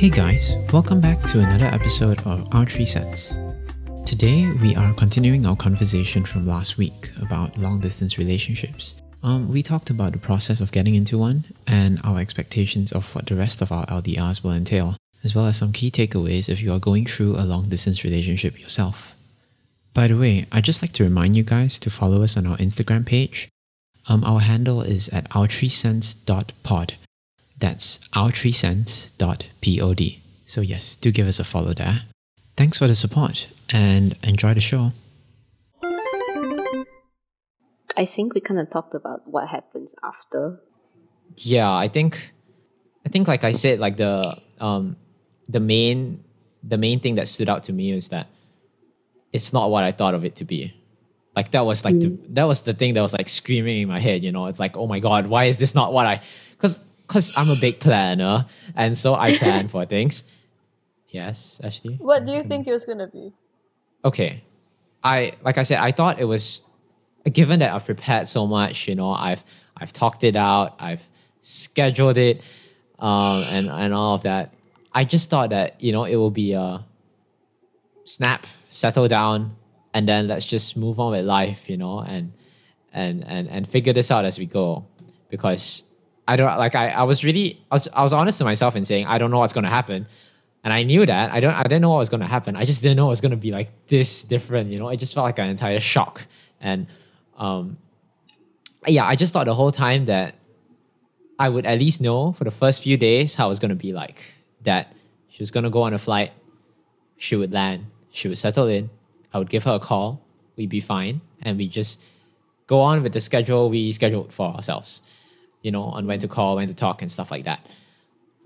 Hey guys, welcome back to another episode of Our Three Cents. Today we are continuing our conversation from last week about long distance relationships. Um, we talked about the process of getting into one and our expectations of what the rest of our LDRs will entail, as well as some key takeaways if you are going through a long distance relationship yourself. By the way, I'd just like to remind you guys to follow us on our Instagram page. Um, our handle is at our3cents.pod. That's our3cents.pod. So, yes, do give us a follow there. Thanks for the support and enjoy the show. I think we kind of talked about what happens after. Yeah, I think, I think like I said, like the um, the main the main thing that stood out to me is that it's not what I thought of it to be. Like that was like mm. the, that was the thing that was like screaming in my head. You know, it's like, oh my god, why is this not what I? Because because I'm a big planner, and so I plan for things. Yes, actually. What do you think it was gonna be? Okay, I like I said, I thought it was given that I've prepared so much. You know, I've I've talked it out, I've scheduled it, um, and and all of that. I just thought that you know it will be a snap, settle down, and then let's just move on with life. You know, and and and and figure this out as we go, because I don't like I, I was really I was I was honest to myself in saying I don't know what's gonna happen. And I knew that. I don't I didn't know what was gonna happen. I just didn't know it was gonna be like this different, you know. It just felt like an entire shock. And um yeah, I just thought the whole time that I would at least know for the first few days how it was gonna be like. That she was gonna go on a flight, she would land, she would settle in, I would give her a call, we'd be fine, and we just go on with the schedule we scheduled for ourselves you know, on when to call, when to talk, and stuff like that.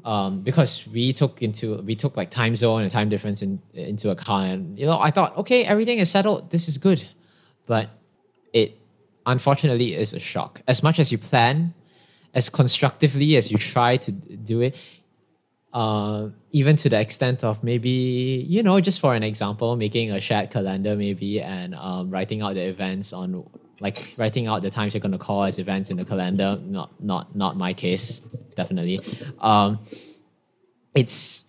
Um, because we took into we took like time zone and time difference in, into account, and you know, I thought, okay, everything is settled. This is good, but it unfortunately is a shock. As much as you plan, as constructively as you try to do it, uh, even to the extent of maybe you know just for an example making a shared calendar maybe and um, writing out the events on like writing out the times you're going to call as events in the calendar. Not not not my case definitely. Um it's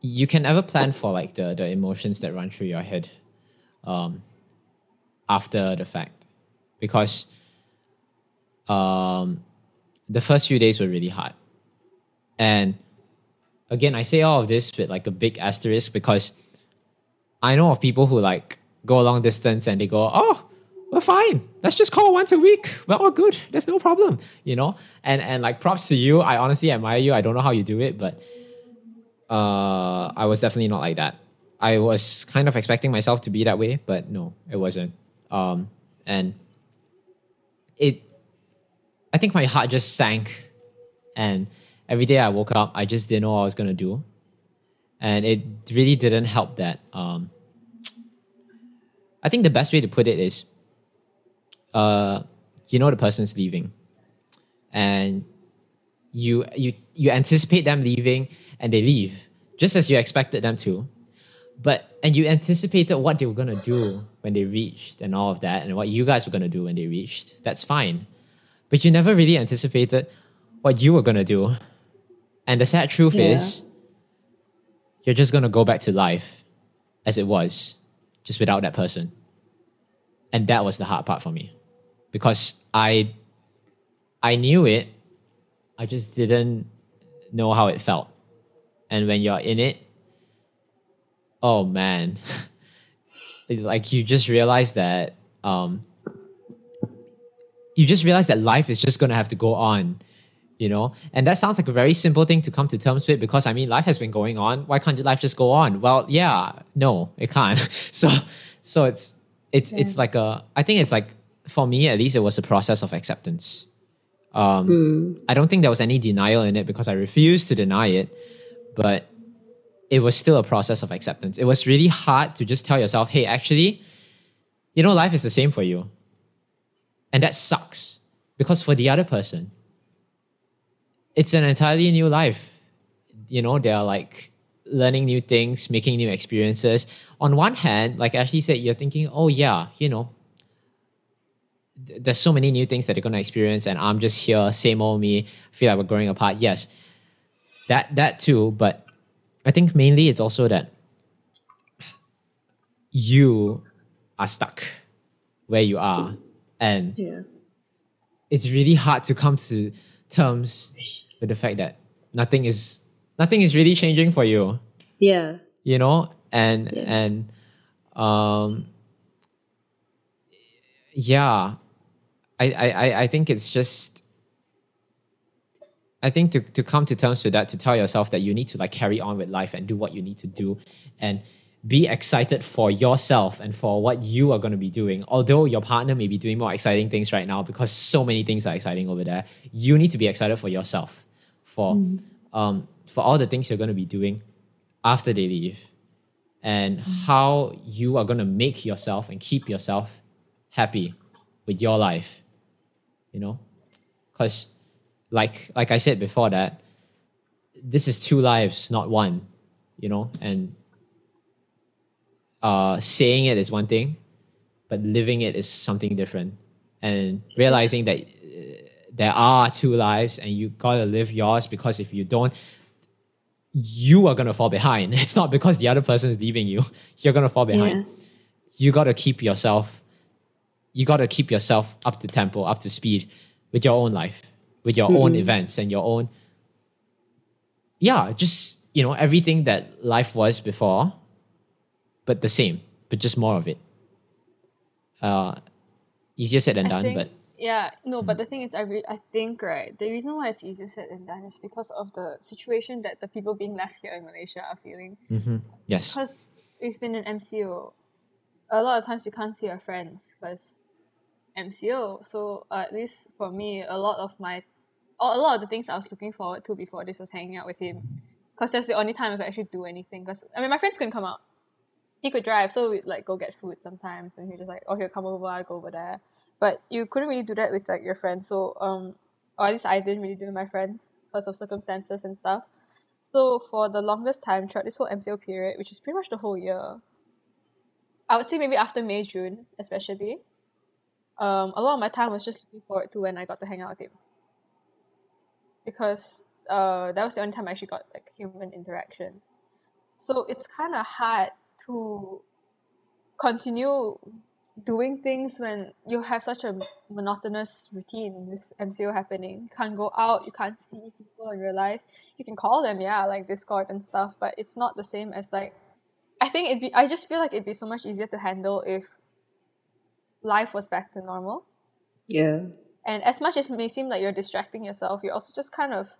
you can never plan for like the the emotions that run through your head um after the fact. Because um the first few days were really hard and again i say all of this with like a big asterisk because i know of people who like go a long distance and they go oh we're fine. Let's just call once a week. We're all good. There's no problem, you know. And and like props to you. I honestly admire you. I don't know how you do it, but uh, I was definitely not like that. I was kind of expecting myself to be that way, but no, it wasn't. Um, and it, I think my heart just sank, and every day I woke up, I just didn't know what I was gonna do, and it really didn't help that. Um, I think the best way to put it is uh, you know the person's leaving, and you you you anticipate them leaving, and they leave just as you expected them to, but and you anticipated what they were gonna do when they reached and all of that, and what you guys were gonna do when they reached. That's fine, but you never really anticipated what you were gonna do, and the sad truth yeah. is, you're just gonna go back to life as it was, just without that person. And that was the hard part for me because I I knew it, I just didn't know how it felt. And when you're in it, oh man, like you just realize that um, you just realize that life is just gonna have to go on, you know. And that sounds like a very simple thing to come to terms with because I mean, life has been going on. Why can't life just go on? Well, yeah, no, it can't. so, so it's it's yeah. it's like a. I think it's like for me at least it was a process of acceptance um, mm. i don't think there was any denial in it because i refused to deny it but it was still a process of acceptance it was really hard to just tell yourself hey actually you know life is the same for you and that sucks because for the other person it's an entirely new life. You know they're like learning new things making new experiences. On one hand like ashley said you're thinking oh yeah you know there's so many new things that they're going to experience and i'm just here same old me feel like we're growing apart. Yes that that too, but I think mainly it's also that you are stuck where you are, and Yeah. it's really hard to come to terms with the fact that nothing is nothing is really changing for you Yeah. you know and Yeah. and um yeah I, I I- I think it's just I think to, to come to terms with that, to tell yourself that you need to like carry on with life and do what you need to do and be excited for yourself and for what you are going to be doing. Although your partner may be doing more exciting things right now because so many things are exciting over there, you need to be excited for yourself, for um, for all the things you're going to be doing after they leave and how you are going to make yourself and keep yourself happy with your life you know? Because like like i said before that this is two lives not one you know? And uh saying it is one thing but living it is something different. And realizing that uh, there are two lives and you gotta live yours because if you don't you are gonna fall behind. It's not because the other person is leaving you. You're gonna fall behind. Yeah. you got to keep yourself you got to keep yourself up to tempo up to speed with your own life with your own events and your own yeah just you know everything that life was before but the same but just more of it uh easier said than I done think, but yeah, no, but the thing is, I re- I think right, the reason why it's easier said than done is because of the situation that the people being left here in Malaysia are feeling. Mm-hmm. yes Because we've been in MCO, a lot of times you can't see your friends because MCO. So uh, at least for me, a lot of my, a a lot of the things I was looking forward to before this was hanging out with him, because that's the only time I could actually do anything. Because I mean, my friends couldn't come out. He could drive, so we'd like go get food sometimes, and he'd just like, "Oh, here, come over, I go over there." But you couldn't really do that with like your friends. So um, or at least I didn't really do it with my friends because of circumstances and stuff. So for the longest time throughout this whole MCO period, which is pretty much the whole year, I would say maybe after May, June, especially, um, a lot of my time was just looking forward to when I got to hang out with him. Because uh, that was the only time I actually got like human interaction. So it's kind of hard to continue doing things when you have such a monotonous routine with MCO happening. You can't go out, you can't see people in real life. You can call them, yeah, like Discord and stuff, but it's not the same as like I think it'd be I just feel like it'd be so much easier to handle if life was back to normal. Yeah. And as much as it may seem like you're distracting yourself, you're also just kind of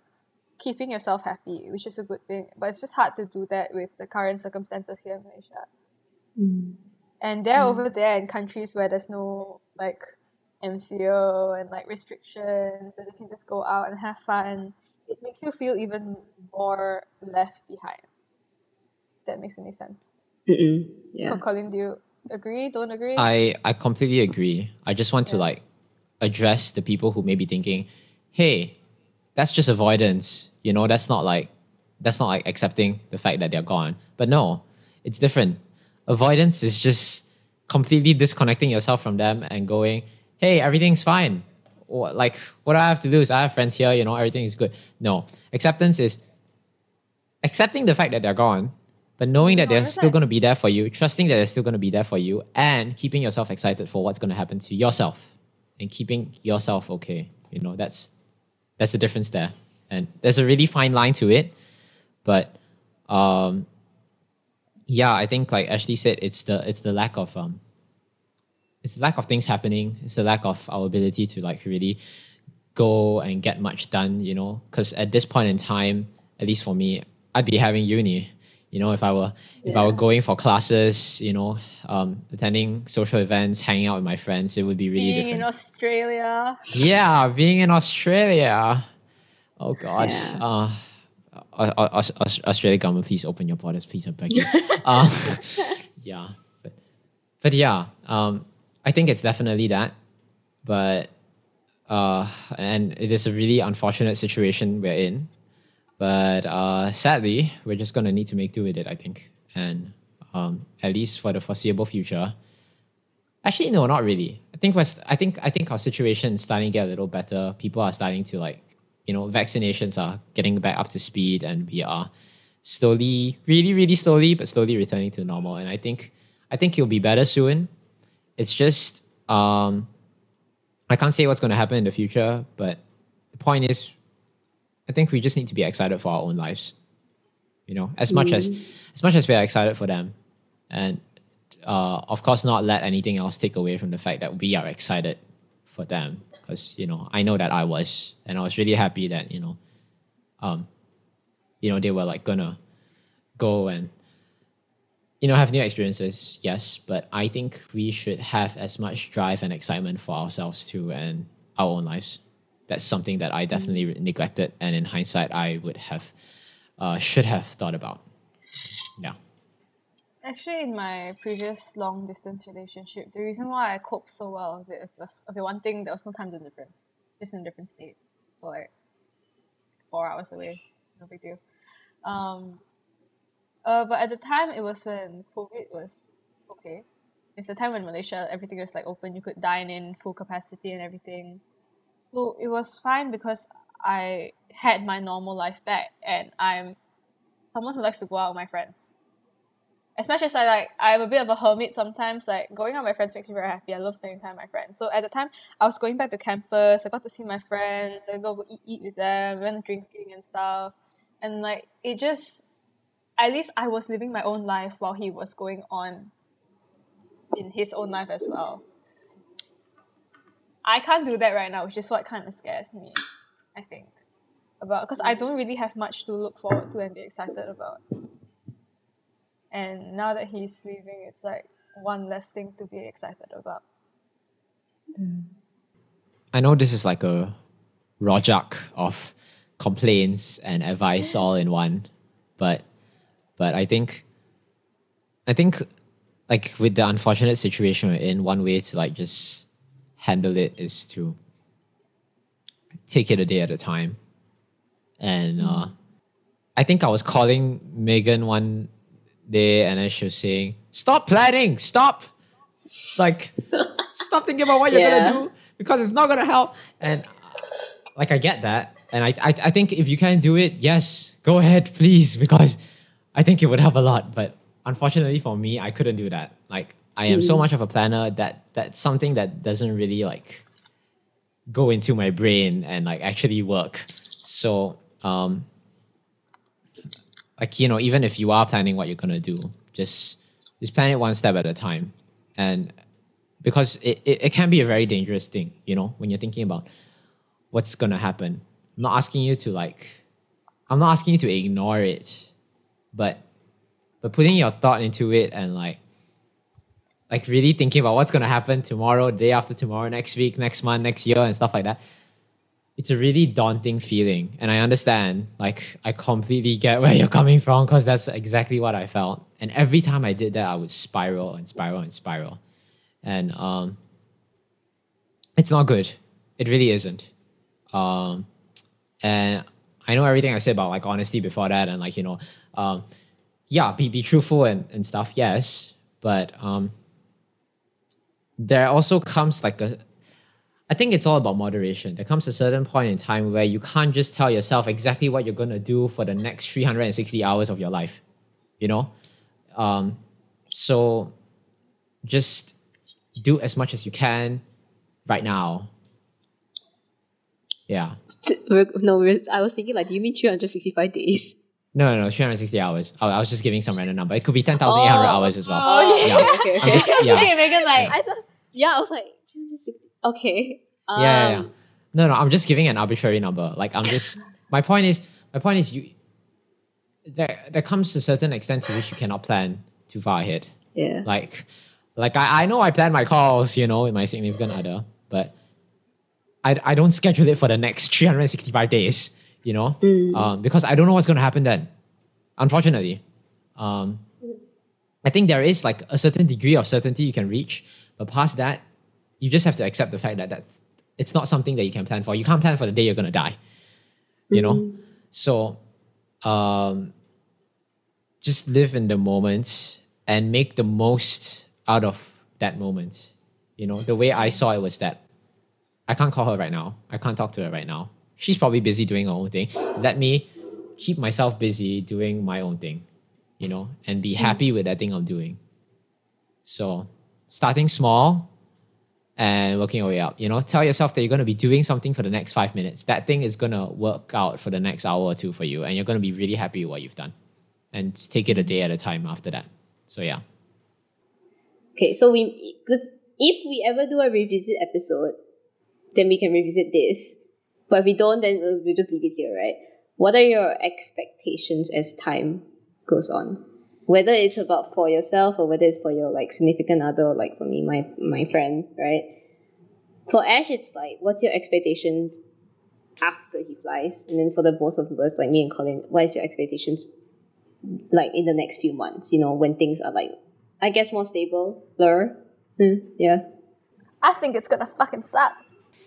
keeping yourself happy, which is a good thing. But it's just hard to do that with the current circumstances here in Malaysia. Mm. And they're over there in countries where there's no like MCO and like restrictions and they can just go out and have fun. It makes you feel even more left behind. If that makes any sense. Mm-mm. Yeah. Colin, do you agree? Don't agree? I I completely agree. I just want to like address the people who may be thinking, "Hey, that's just avoidance." You know, that's not like that's not like accepting the fact that they're gone. But no, it's different. Avoidance is just completely disconnecting yourself from them and going, "Hey, everything's fine." Or like what I have to do is I have friends here, you know, everything is good. No, acceptance is accepting the fact that they're gone, but knowing that they're still 100%. going to be there for you, trusting that they're still going to be there for you, and keeping yourself excited for what's going to happen to yourself and keeping yourself okay. You know, that's that's the difference there. And there's a really fine line to it, but um, yeah, I think like Ashley said, it's the it's the lack of um, it's the lack of things happening. It's the lack of our ability to like really go and get much done. You know, because at this point in time, at least for me, I'd be having uni. You know, if I were if I were going for classes, you know, um, attending social events, hanging out with my friends, it would be really Being different. in Australia. Yeah, being in Australia. Oh God. Yeah. Uh, Aus- Aus- Aus- Australia government, please open your borders, please. I beg you. um, yeah, but, but yeah, um, I think it's definitely that. But uh, and it is a really unfortunate situation we're in. But uh, sadly, we're just gonna need to make do with it. I think, and um, at least for the foreseeable future. Actually, no, not really. I think we're, st- I think I think our situation is starting to get a little better. People are starting to like you know vaccinations are getting back up to speed and we are slowly really really slowly but slowly returning to normal and i think i think it'll be better soon it's just um i can't say what's going to happen in the future but the point is i think we just need to be excited for our own lives you know as much as as much as we're excited for them. And uh, of course not let anything else take away from the fact that we are excited for them. Because you know i know that i was and i was really happy that you know um you know they were like gonna go and you know have new experiences yes. But i think we should have as much drive and excitement for ourselves too and our own lives that's something that i definitely neglected and in hindsight i would have uh, should have thought about yeah Actually, in my previous long distance relationship, the reason why I coped so well with it was okay. One thing, there was no time zone difference, just in a different state, so like four hours away, it's no big deal. Um, uh, but at the time, it was when COVID was okay. It's the time when Malaysia everything was like open. You could dine in full capacity and everything. So it was fine because I had my normal life back, and I'm someone who likes to go out with my friends as much as I like I'm a bit of a hermit sometimes, like going out with my friends makes me very happy. I love spending time with my friends. So at the time I was going back to campus, I got to see my friends, I go eat, eat with them, went drinking and stuff. And like it just at least I was living my own life while he was going on in his own life as well. I can't do that right now, which is what kind of scares me, I think. About because I don't really have much to look forward to and be excited about and now that he's leaving it's like one less thing to be excited about I know this is like a rojak of complaints and advice all in one, but but I think I think like with the unfortunate situation we're in, one way to like just handle it is to take it a day at a time. And uh, I think I was calling Megan one day and then she was saying, Stop planning, stop. Like stop thinking about what you're Yeah. gonna do because it's not gonna help. And uh, like I get that. And I, I I think if you can do it, yes, go ahead, please, because I think it would help a lot. But unfortunately for me, I couldn't do that. Like I am so much of a planner that that's something that doesn't really like go into my brain and like actually work. So um like you know, even if you are planning what you're gonna do, just just plan it one step at a time. And because it, it, it can be a very dangerous thing, you know, when you're thinking about what's gonna happen. I'm not asking you to like I'm not asking you to ignore it, but but putting your thought into it and like like really thinking about what's gonna happen tomorrow, the day after tomorrow, next week, next month, next year, and stuff like that. It's a really daunting feeling, and I understand. Like I completely get where you're coming from because that's exactly what I felt. And every time I did that, I would spiral and spiral and spiral, and um, it's not good. It really isn't. Um, and I know everything I said about like honesty before that, and like you know, um, yeah, be be truthful and and stuff. Yes, but um, there also comes like a I think it's all about moderation. There comes a certain point in time where you can't just tell yourself exactly what you're gonna do for the next 360 hours of your life. You know? Um, so just do as much as you can right now. Yeah. No, I was thinking like, do you mean 365 days? No, no, no, 360 hours. I, I was just giving some random number. It could be 10,800 Oh. hours as well. Oh, Yeah. okay, I'm okay. just- yeah. Okay, Megan, like I thought, yeah, I was like, 360 okay. Um, yeah, yeah, yeah. No, no, I'm just giving an arbitrary number. Like I'm just my point is my point is you there there comes a certain extent to which you cannot plan too far ahead. Yeah. Like like I, I know I plan my calls, you know, with my significant other, but I, I don't schedule it for the next 365 days, you know, um, because I don't know what's going to happen then. Unfortunately, um, I think there is like a certain degree of certainty you can reach, but past that, you just have to accept the fact that that it's not something that you can plan for. You can't plan for the day you're going to die, you know. So, um, just live in the moment and make the most out of that moment. You know, the way I saw it was that I can't call her right now. I can't talk to her right now. she's probably busy doing her own thing. Let me keep myself busy doing my own thing, you know, and be happy with that thing I'm doing. So starting small and working your way up. You know, tell yourself that you're going to be doing something for the next five minutes. That thing is going to work out for the next hour or two for you, and you're going to be really happy with what you've done. And just take it a day at a time after that. So yeah. Okay, so we if we ever do a revisit episode, then we can revisit this. But if we don't, then we'll just leave it here, right? What are your expectations as time goes on? Whether it's about for yourself or whether it's for your like significant other, like for me, my my friend, right? For Ash, it's like, what's your expectations after he flies? And then for the both of us, like me and Colin, what is your expectations like in the next few months? You know, when things are like, I guess more stable, blur. Hmm, yeah. I think it's gonna fucking suck.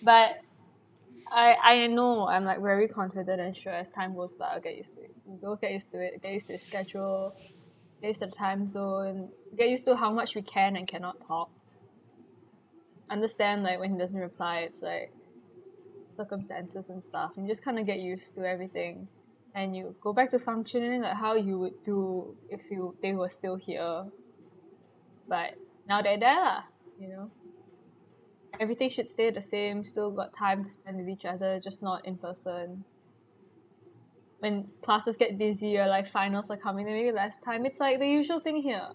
But I I know I'm like very confident and sure as time goes by I'll get used to it. We'll get used to it, get used to the schedule, get used to the time zone, get used to how much we can and cannot talk. Understand like when he doesn't reply, it's like circumstances and stuff. And just kinda get used to everything. And you go back to functioning like how you would do if you they were still here. But now they're there, lah, you know everything should stay the same, still got time to spend with each other, just not in person. When classes get busy or like finals are coming, then maybe less time. It's like the usual thing here.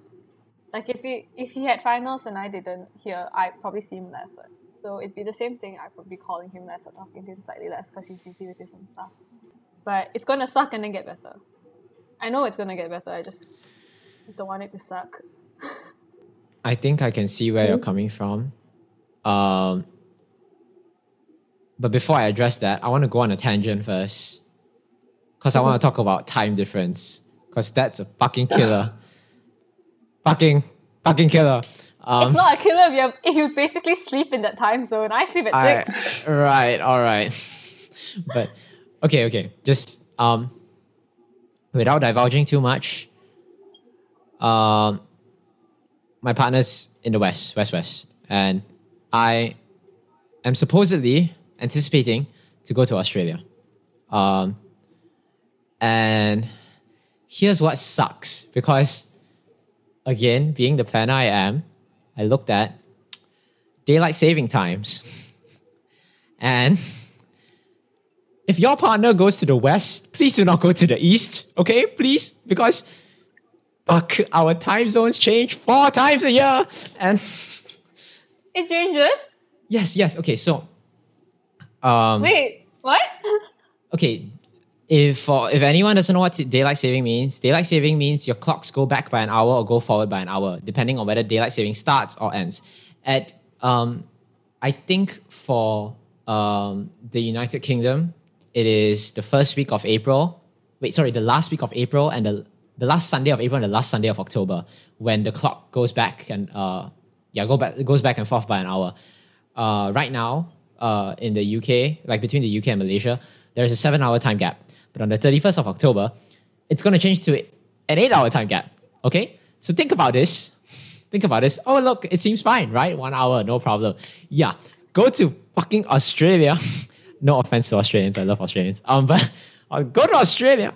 Like if he if he had finals and I didn't here, I'd probably see him less. Right? So it'd be the same thing. I'd probably be calling him less or talking to him slightly less because he's busy with his own stuff. But it's gonna suck and then get better. I know it's gonna get better. I just don't want it to suck. I think I can see where you're coming from. Um, but before I address that, I want to go on a tangent first. Because I want to talk about time difference. Because that's a fucking killer. fucking, fucking killer. Um, it's not a killer if you, if you basically sleep in that time zone. I sleep at I- six. right, all right. but okay, okay. Just um without divulging too much. Um my partner's in the west, west west. And I am supposedly anticipating to go to Australia. Um and here's what sucks because again, being the planner I am, I looked at daylight saving times. And if your partner goes to the west, please do not go to the east, okay? Please, because fuck, our time zones change four times a year. And It changes? yes, yes, okay, so um Wait, what? okay, if for if anyone doesn't know what daylight saving means, daylight saving means your clocks go back by an hour or go forward by an hour, depending on whether daylight saving starts or ends. At um, I think for um, the United Kingdom, it is the first week of April. Wait, sorry, the last week of April and the the last Sunday of April and the last Sunday of October when the clock goes back and uh, yeah, go back goes back and forth by an hour. Uh, right now, uh, in the UK, like between the UK and Malaysia, there is a seven-hour time gap. But on the thirty-first of October, it's going to change to an eight-hour time gap. Okay, so think about this. Think about this. Oh, look, it seems fine, right? One hour, no problem. Yeah, go to fucking Australia. no offense to Australians, I love Australians. Um, but uh, go to Australia,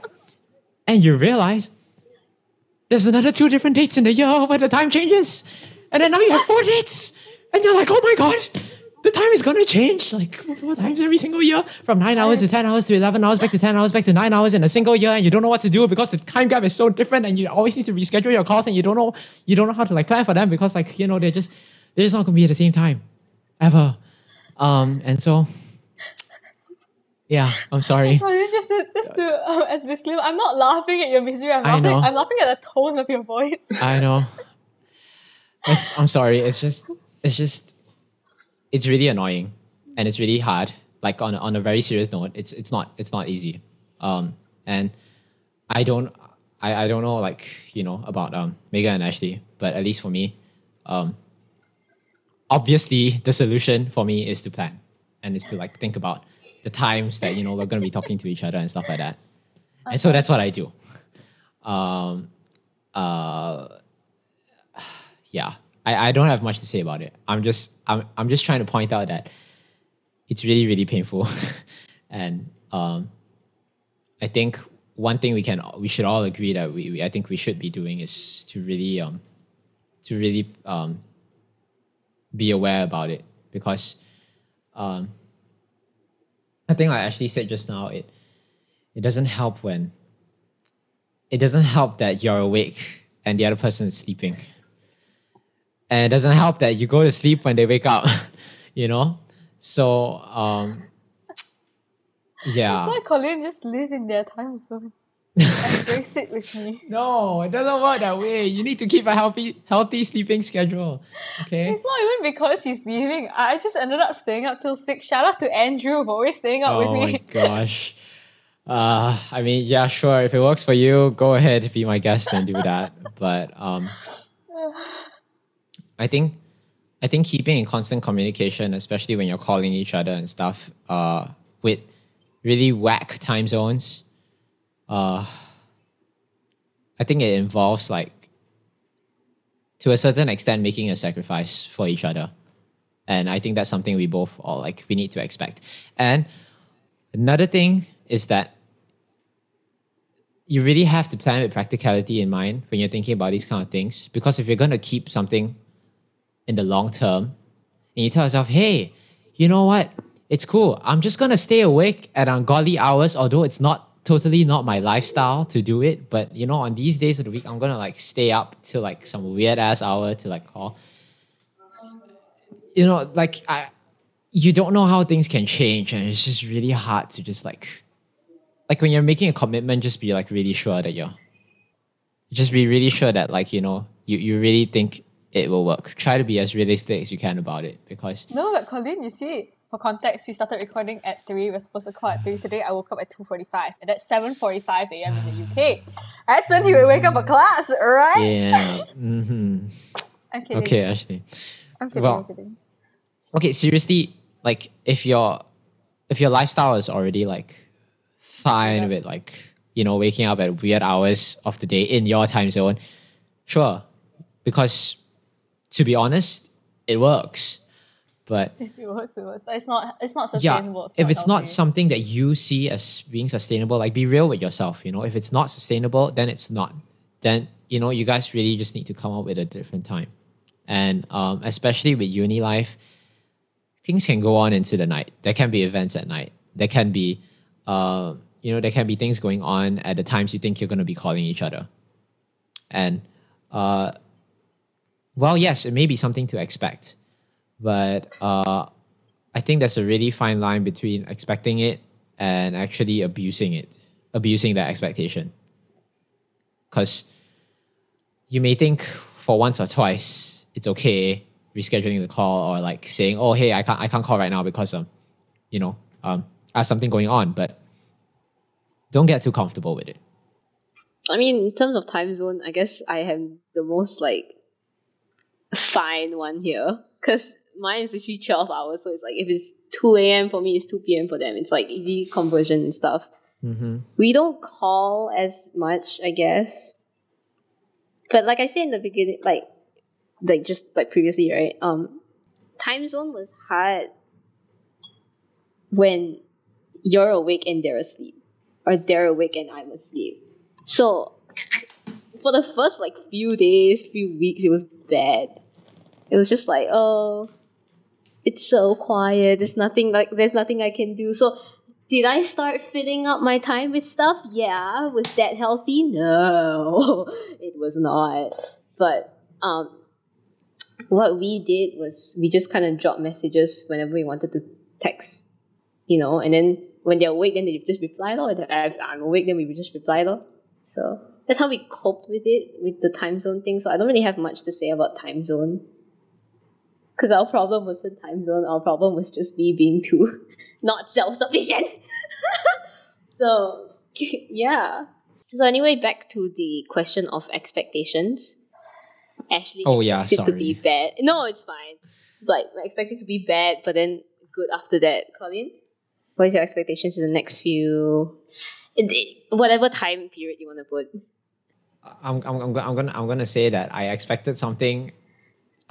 and you realize there's another two different dates in the year where the time changes, and then now you have four dates, and you're like, oh my god, the time is gonna change like four times every single year, from nine hours to ten hours to eleven hours, back to ten hours, back to nine hours in a single year, and you don't know what to do because the time gap is so different, and you always need to reschedule your calls, and you don't know you don't know how to like plan for them because like you know they're just they're just not gonna be at the same time, ever, um, and so. Yeah, I'm sorry. Just to, just to uh, as disclaimer, I'm not laughing at your misery. I'm I laughing. know. I'm laughing at the tone of your voice. I know. It's, I'm sorry. It's just, it's just, it's really annoying, and it's really hard. Like on on a very serious note, it's it's not it's not easy. Um, and I don't I, I don't know like you know about um Megan and Ashley, but at least for me, um, obviously the solution for me is to plan and is to like think about the times that you know we're going to be talking to each other and stuff like that. And so that's what I do. Um, uh, yeah, I, I don't have much to say about it. I'm just I'm I'm just trying to point out that it's really really painful, and um, I think one thing we can we should all agree that we, we I think we should be doing is to really um to really um be aware about it. Because um I think like Ashley said just now it it doesn't help when it doesn't help that you're awake and the other person is sleeping and it doesn't help that you go to sleep when they wake up you know so um yeah That's why Colleen just live in their time zone. Embrace it with me. No, it doesn't work that way. You need to keep a healthy, healthy sleeping schedule. Okay. It's not even because he's leaving. I just ended up staying up till six. Shout out to Andrew for always staying up oh with my me. gosh. Uh, I mean, yeah, sure. If it works for you, go ahead, be my guest and do that. But um, I think, I think keeping in constant communication, especially when you're calling each other and stuff, uh, with really whack time zones, uh, I think it involves like, to a certain extent, making a sacrifice for each other, and I think that's something we both all like we need to expect. And another thing is that you really have to plan with practicality in mind when you're thinking about these kind of things, because if you're going to keep something in the long term, and you tell yourself, hey, you know what? It's cool. I'm just gonna stay awake at ungodly hours, although it's not totally not my lifestyle to do it. But you know, on these days of the week, I'm gonna like stay up till like some weird ass hour to like call. You know, like I you don't know how things can change, and it's just really hard to just like like when you're making a commitment, just be like really sure that you're just be really sure that like, you know, you, you really think it will work. Try to be as realistic as you can about it because No, but Colleen, you see, for context, we started recording at 3. We're supposed to call at 3. Today, I woke up at 2.45. And that's 7.45 a.m. in the UK. That's when he would wake up for class, right? yeah. hmm I'm kidding. Okay. I'm kidding, well- I'm kidding. Okay, seriously, like if your if your lifestyle is already like fine with like you know waking up at weird hours of the day in your time zone, sure, because to be honest, it works. But it works, it works. But it's not, it's not sustainable. yeah, sustainable. if it's not something that you see as being sustainable, like be real with yourself. You know, if it's not sustainable, then it's not. Then you know, you guys really just need to come up with a different time, and um, especially with uni life, things can go on into the night. There can be events at night. There can be, uh, you know, there can be things going on at the times you think you're going to be calling each other, and uh, well, yes, it may be something to expect, but uh, I think there's a really fine line between expecting it and actually abusing it, abusing that expectation. Because you may think for once or twice it's okay rescheduling the call or like saying, "Oh, hey, I can't, I can't call right now because um, you know, um, I have something going on." But don't get too comfortable with it. I mean, in terms of time zone, I guess I am the most like fine one here because mine is literally twelve hours. So it's like if it's two a.m. for me, it's two p.m. for them. It's like easy conversion and stuff. Mm-hmm. We don't call as much, I guess. But like I said in the beginning, like like just like previously, right? Um, time zone was hard when you're awake and they're asleep, or they're awake and I'm asleep. So for the first like few days, few weeks, it was bad. It was just like, oh, it's so quiet. There's nothing like there's nothing I can do. So did I start filling up my time with stuff? Yeah. Was that healthy? No, it was not. But um, what we did was we just kind of dropped messages whenever we wanted to text, you know, and then when they're awake, then they just reply, lor. If I'm awake, then we just reply, lor. So that's how we coped with it, with the time zone thing. So I don't really have much to say about time zone. Because our problem wasn't time zone, our problem was just me being too not self sufficient. so, yeah. So, anyway, back to the question of expectations. Ashley Oh, yeah, expects it to be bad. No, it's fine. Like, I expect it to be bad, but then good after that. Colin? What is your expectations in the next few, whatever time period you want to put? I'm, I'm, I'm, I'm gonna I'm gonna say that I expected something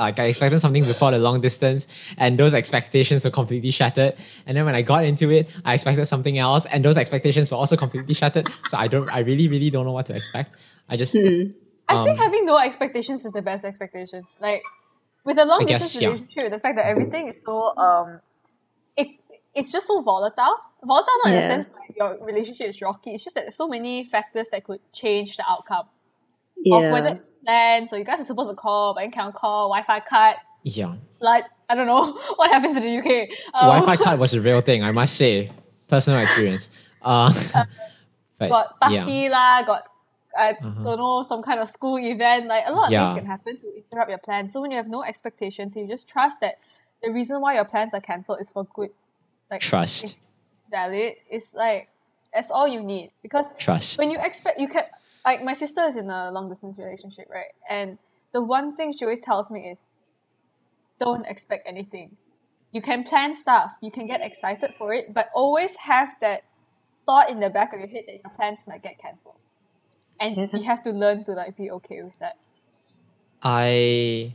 like I expected something before the long distance, and those expectations were completely shattered. And then when I got into it, I expected something else, and those expectations were also completely shattered. So I don't, I really, really don't know what to expect. I just, I think Um, having no expectations is the best expectation. Like with a long I guess, distance yeah. relationship, the fact that everything is so um, it it's just so volatile. Volatile not in the sense like your relationship is rocky. It's just that there's so many factors that could change the outcome Yeah. of whether it's planned. So you guys are supposed to call, but you can't call. Wi-Fi cut. yeah. Like I don't know what happens in the UK. Um, Wi-Fi card was a real thing, I must say. Personal experience. Uh, but got yeah, taki lah, got I Uh-huh. don't know some kind of school event. Like a lot of things can happen to interrupt your plans. So when you have no expectations, you just trust that the reason why your plans are cancelled is for good. Like Trust. It's valid. It's like that's all you need because trust. when you expect you can like my sister is in a long distance relationship right? And the one thing she always tells me is don't expect anything. You can plan stuff. You can get excited for it but always have that thought in the back of your head that your plans might get cancelled. And mm-hmm. you have to learn to like be okay with that. I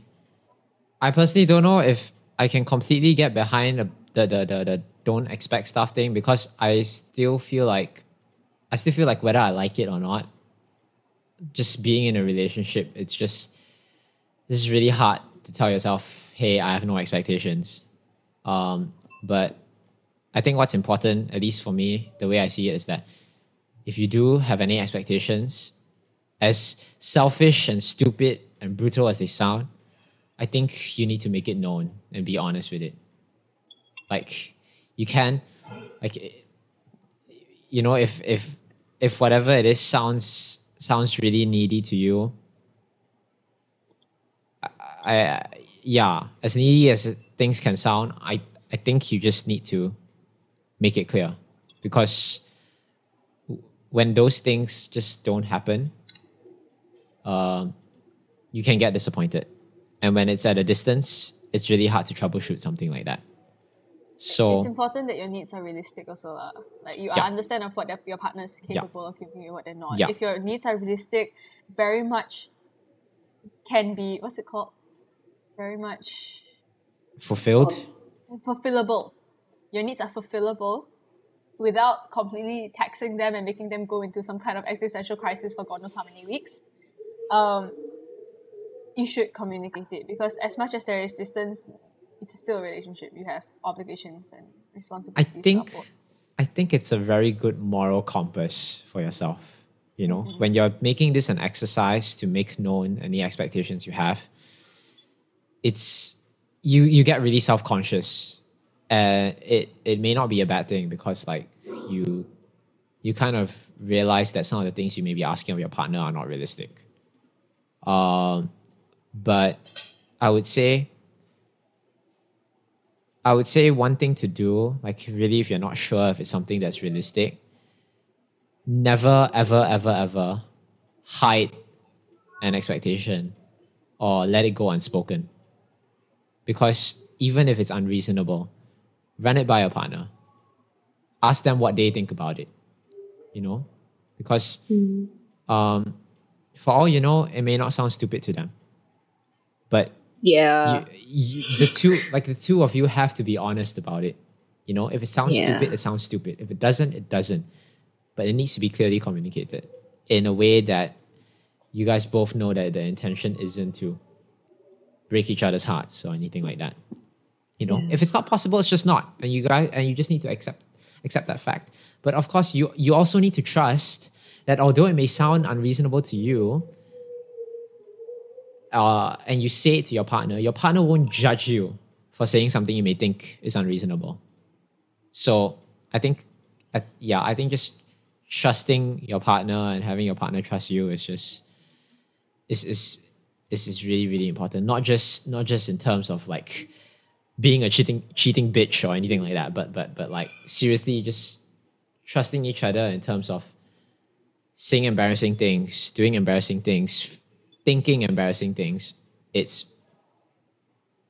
I personally don't know if I can completely get behind the the the, the, the don't expect stuff thing because I still feel like I still feel like whether I like it or not, just being in a relationship, it's just this is really hard to tell yourself, hey, I have no expectations. Um, but I think what's important, at least for me, the way I see it is that if you do have any expectations, as selfish and stupid and brutal as they sound, I think you need to make it known and be honest with it. Like you can, like you know, if if if whatever it is sounds sounds really needy to you, I, I yeah, as needy as things can sound, I I think you just need to make it clear because when those things just don't happen, um, you can get disappointed. And when it's at a distance, it's really hard to troubleshoot something like that. So it's important that your needs are realistic also lah. like you Yeah. understand of what your partner is capable of giving you what they're not Yeah. if your needs are realistic very much can be what's it called very much fulfilled, fulfillable. Your needs are fulfillable without completely taxing them and making them go into some kind of existential crisis for God knows how many weeks. Um, you should communicate it because as much as there is distance, it's still a relationship. You have obligations and responsibilities. to think. I think it's a very good moral compass for yourself. You know, when you're making this an exercise to make known any expectations you have, it's you you get really self conscious, and it it may not be a bad thing because like you you kind of realize that some of the things you may be asking of your partner are not realistic. Um, but I would say I would say one thing to do, like really, if you're not sure if it's something that's realistic, never, ever, ever, ever hide an expectation or let it go unspoken. Because even if it's unreasonable, run it by your partner. Ask them what they think about it. You know? Because um, for all you know, it may not sound stupid to them. But Yeah. you, you, the two like the two of you have to be honest about it. You know if it sounds Yeah. stupid it sounds stupid. If it doesn't it doesn't. But it needs to be clearly communicated in a way that you guys both know that the intention isn't to break each other's hearts or anything like that. You know if it's not possible it's just not. And you guys and you just need to accept accept that fact. But of course you you also need to trust that although it may sound unreasonable to you uh, and you say it to your partner, your partner won't judge you for saying something you may think is unreasonable. So I think, uh, yeah, I think just trusting your partner and having your partner trust you is just is is is is really really important. Not just not just in terms of like being a cheating cheating bitch or anything like that, but but but like seriously just trusting each other in terms of saying embarrassing things, doing embarrassing things, thinking embarrassing things. It's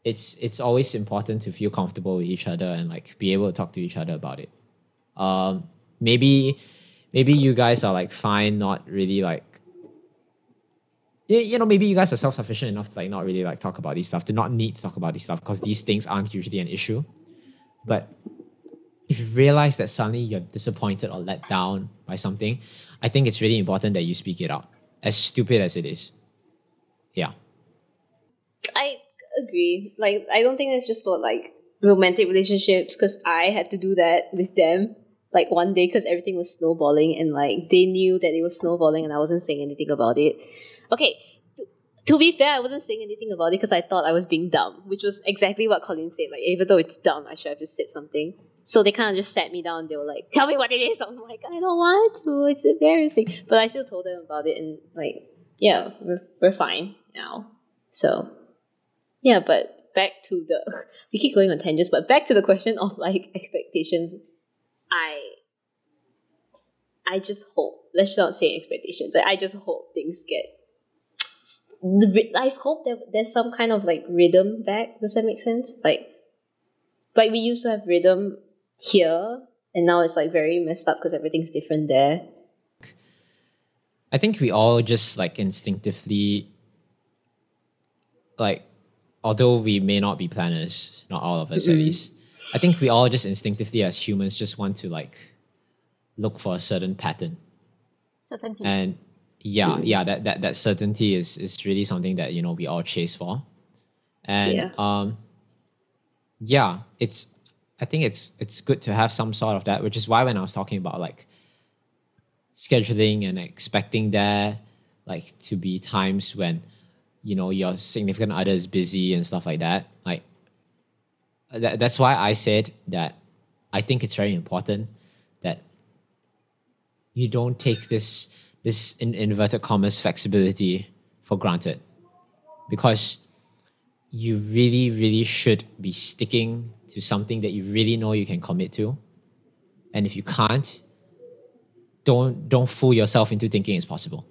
it's it's always important to feel comfortable with each other and like be able to talk to each other about it. Um, maybe maybe you guys are like fine, not really like you, you know, maybe you guys are self sufficient enough to like not really like talk about these stuff, to not need to talk about these stuff because these things aren't usually an issue. But if you realize that suddenly you're disappointed or let down by something, I think it's really important that you speak it out, as stupid as it is. Yeah. I agree. Like, I don't think it's just for like romantic relationships because I had to do that with them. Like one day because everything was snowballing and like they knew that it was snowballing and I wasn't saying anything about it. Okay, to, be fair, I wasn't saying anything about it because I thought I was being dumb, which was exactly what Colin said. Like, even though it's dumb, I should have just said something. So they kind of just sat me down. They were like, "Tell me what it is." I'm like, "I don't want to. It's embarrassing." But I still told them about it, and like, yeah, we're we're fine now. So, yeah. But back to the we keep going on tangents, but back to the question of like expectations. I I just hope. Let's not say expectations. I, I just hope things get. I hope that there's some kind of like rhythm back. Does that make sense? Like, like we used to have rhythm here, and now it's like very messed up because everything's different there. I think we all just like instinctively, like, although we may not be planners, not all of us at Mm-mm. least, I think we all just instinctively as humans just want to like look for a certain pattern. Certainty. And yeah, yeah, that, that, that certainty is, is really something that, you know, we all chase for. And Yeah. um, yeah, it's, I think it's, it's good to have some sort of that, which is why when I was talking about like scheduling and expecting there like to be times when you know your significant other is busy and stuff like that like that, that's why i said that i think it's very important that you don't take this this in inverted commas flexibility for granted. Because you really really should be sticking to something that you really know you can commit to. And if you can't don't don't fool yourself into thinking it's possible.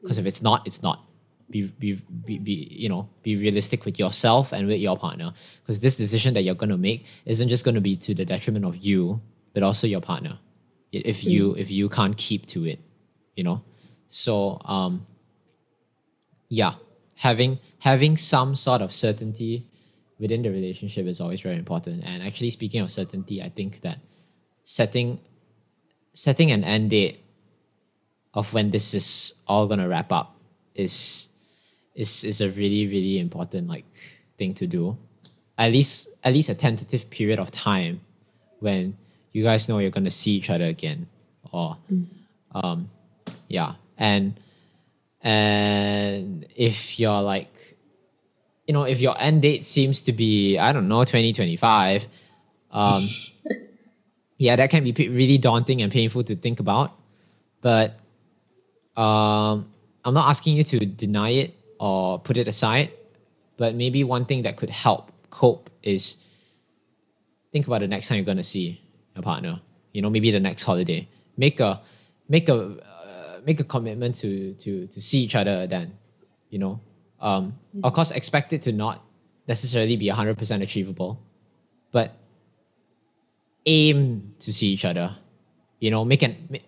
Because if it's not it's not be, be, be, be you know be realistic with yourself and with your partner. Because this decision that you're going to make isn't just going to be to the detriment of you but also your partner. If you if you can't keep to it you know? So um yeah having having some sort of certainty within the relationship is always very important. And actually speaking of certainty i think that setting setting an end date of when this is all gonna wrap up is is is a really really important like thing to do. At least at least a tentative period of time when you guys know you're gonna see each other again, or um, yeah, and and if you're like, you know, if your end date seems to be I don't know twenty twenty five, um, yeah, that can be really daunting and painful to think about. But um, I'm not asking you to deny it or put it aside. But maybe one thing that could help cope is think about the next time you're going to see your partner. You know, maybe the next holiday. Make a make a uh, make a commitment to to to see each other then. You know, um, of course, expect it to not necessarily be 100% achievable, but aim to see each other. You know, make an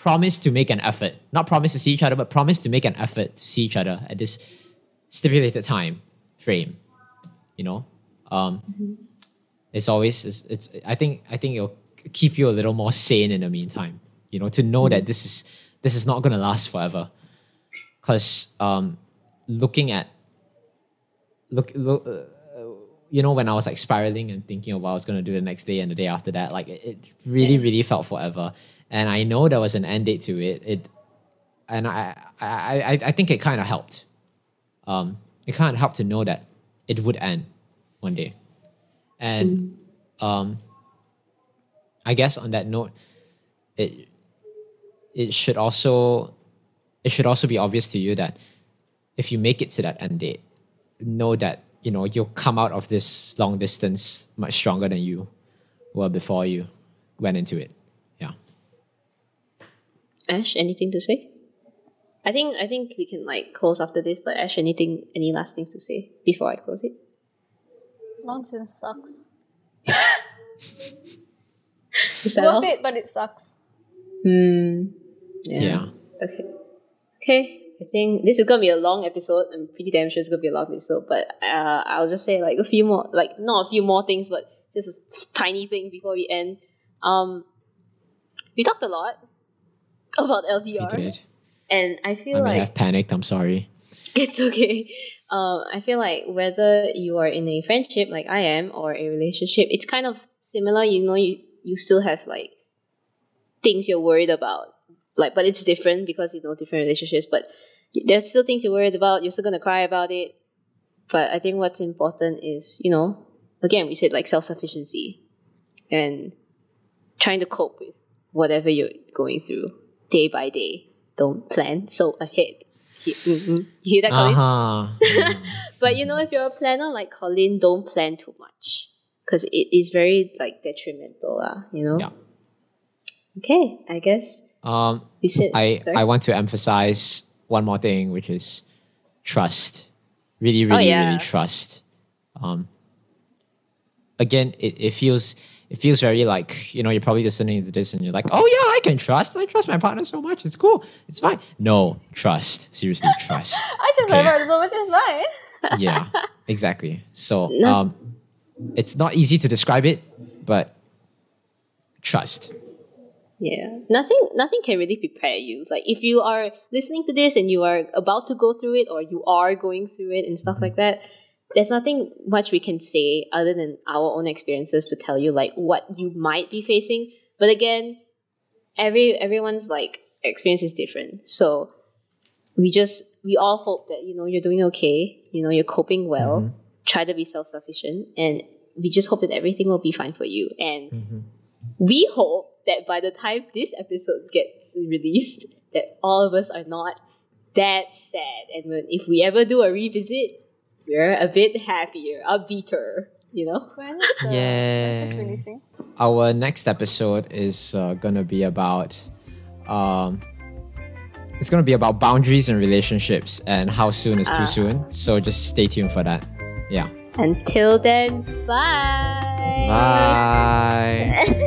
promise to make an effort. Not promise to see each other, but promise to make an effort to see each other at this stipulated time frame. You know, um, it's always it's, it's. I think I think it'll keep you a little more sane in the meantime. You know, to know that this is this is not going to last forever. Because um, looking at look look. Uh, you know, when I was like spiraling and thinking of what I was going to do the next day and the day after that, like it, it really, really felt forever. And I know there was an end date to it. It, and I, I, I, I think it kind of helped. Um, it kind of helped to know that it would end one day. And um, I guess on that note, it, it should also, it should also be obvious to you that if you make it to that end date, know that you know you'll come out of this long distance much stronger than you were before you went into it. Yeah. Ash, anything to say? I think I think we can like close after this. But Ash, anything, any last things to say before I close it? Nonsense sucks. Is that all? Worth it, but it sucks. Hmm. Yeah. Okay. Okay. I think this is gonna be a long episode. I'm pretty damn sure it's gonna be a long episode, but uh, I'll just say like a few more, like not a few more things, but just a tiny thing before we end. Um, we talked a lot about We LDR, did. and I feel I may like have panicked. I'm sorry. it's okay. Um, I feel like whether you are in a friendship like I am or a relationship, it's kind of similar. You know, you you still have like things you're worried about, like, but it's different because you know different relationships. But there's still things you're worried about. You're still gonna cry about it. But I think what's important is you know, again, we said like self sufficiency, and trying to cope with whatever you're going through day by day. Don't plan so ahead. You, mhm. you hear that, Colin? Uh-huh. But you know, if you're a planner like Colin, don't plan too much because it is very like detrimental, lah. You know. Yeah. Okay, I guess um, we said. I sorry? I want to emphasize one more thing, which is trust. Really, really, Oh, yeah. really trust. Um, again, it, it feels it feels very like you know you're probably listening to this and you're like, oh yeah, I can trust. I trust my partner so much. It's cool. It's fine. No, trust. Seriously, trust. I just Okay. love her so much. It's fine. yeah, exactly. So um, it's not easy to describe it, but trust. Yeah, nothing nothing can really prepare you. Like if you are listening to this and you are about to go through it or you are going through it and stuff like that, there's nothing much we can say other than our own experiences to tell you like what you might be facing. But again, every everyone's like experience is different. So we just we all hope that you know you're doing okay, you know you're coping well. Mhm. Try to be self-sufficient and we just hope that everything will be fine for you and Mhm. we hope that by the time this episode gets released, that all of us are not that sad. And when, if we ever do a revisit, we're a bit happier, a upbeater, you know? When is the when's this releasing? Our next episode is uh, gonna be about um, it's gonna be about boundaries and relationships and how soon is too soon. So just stay tuned for that. Yeah. Until then, bye. Bye.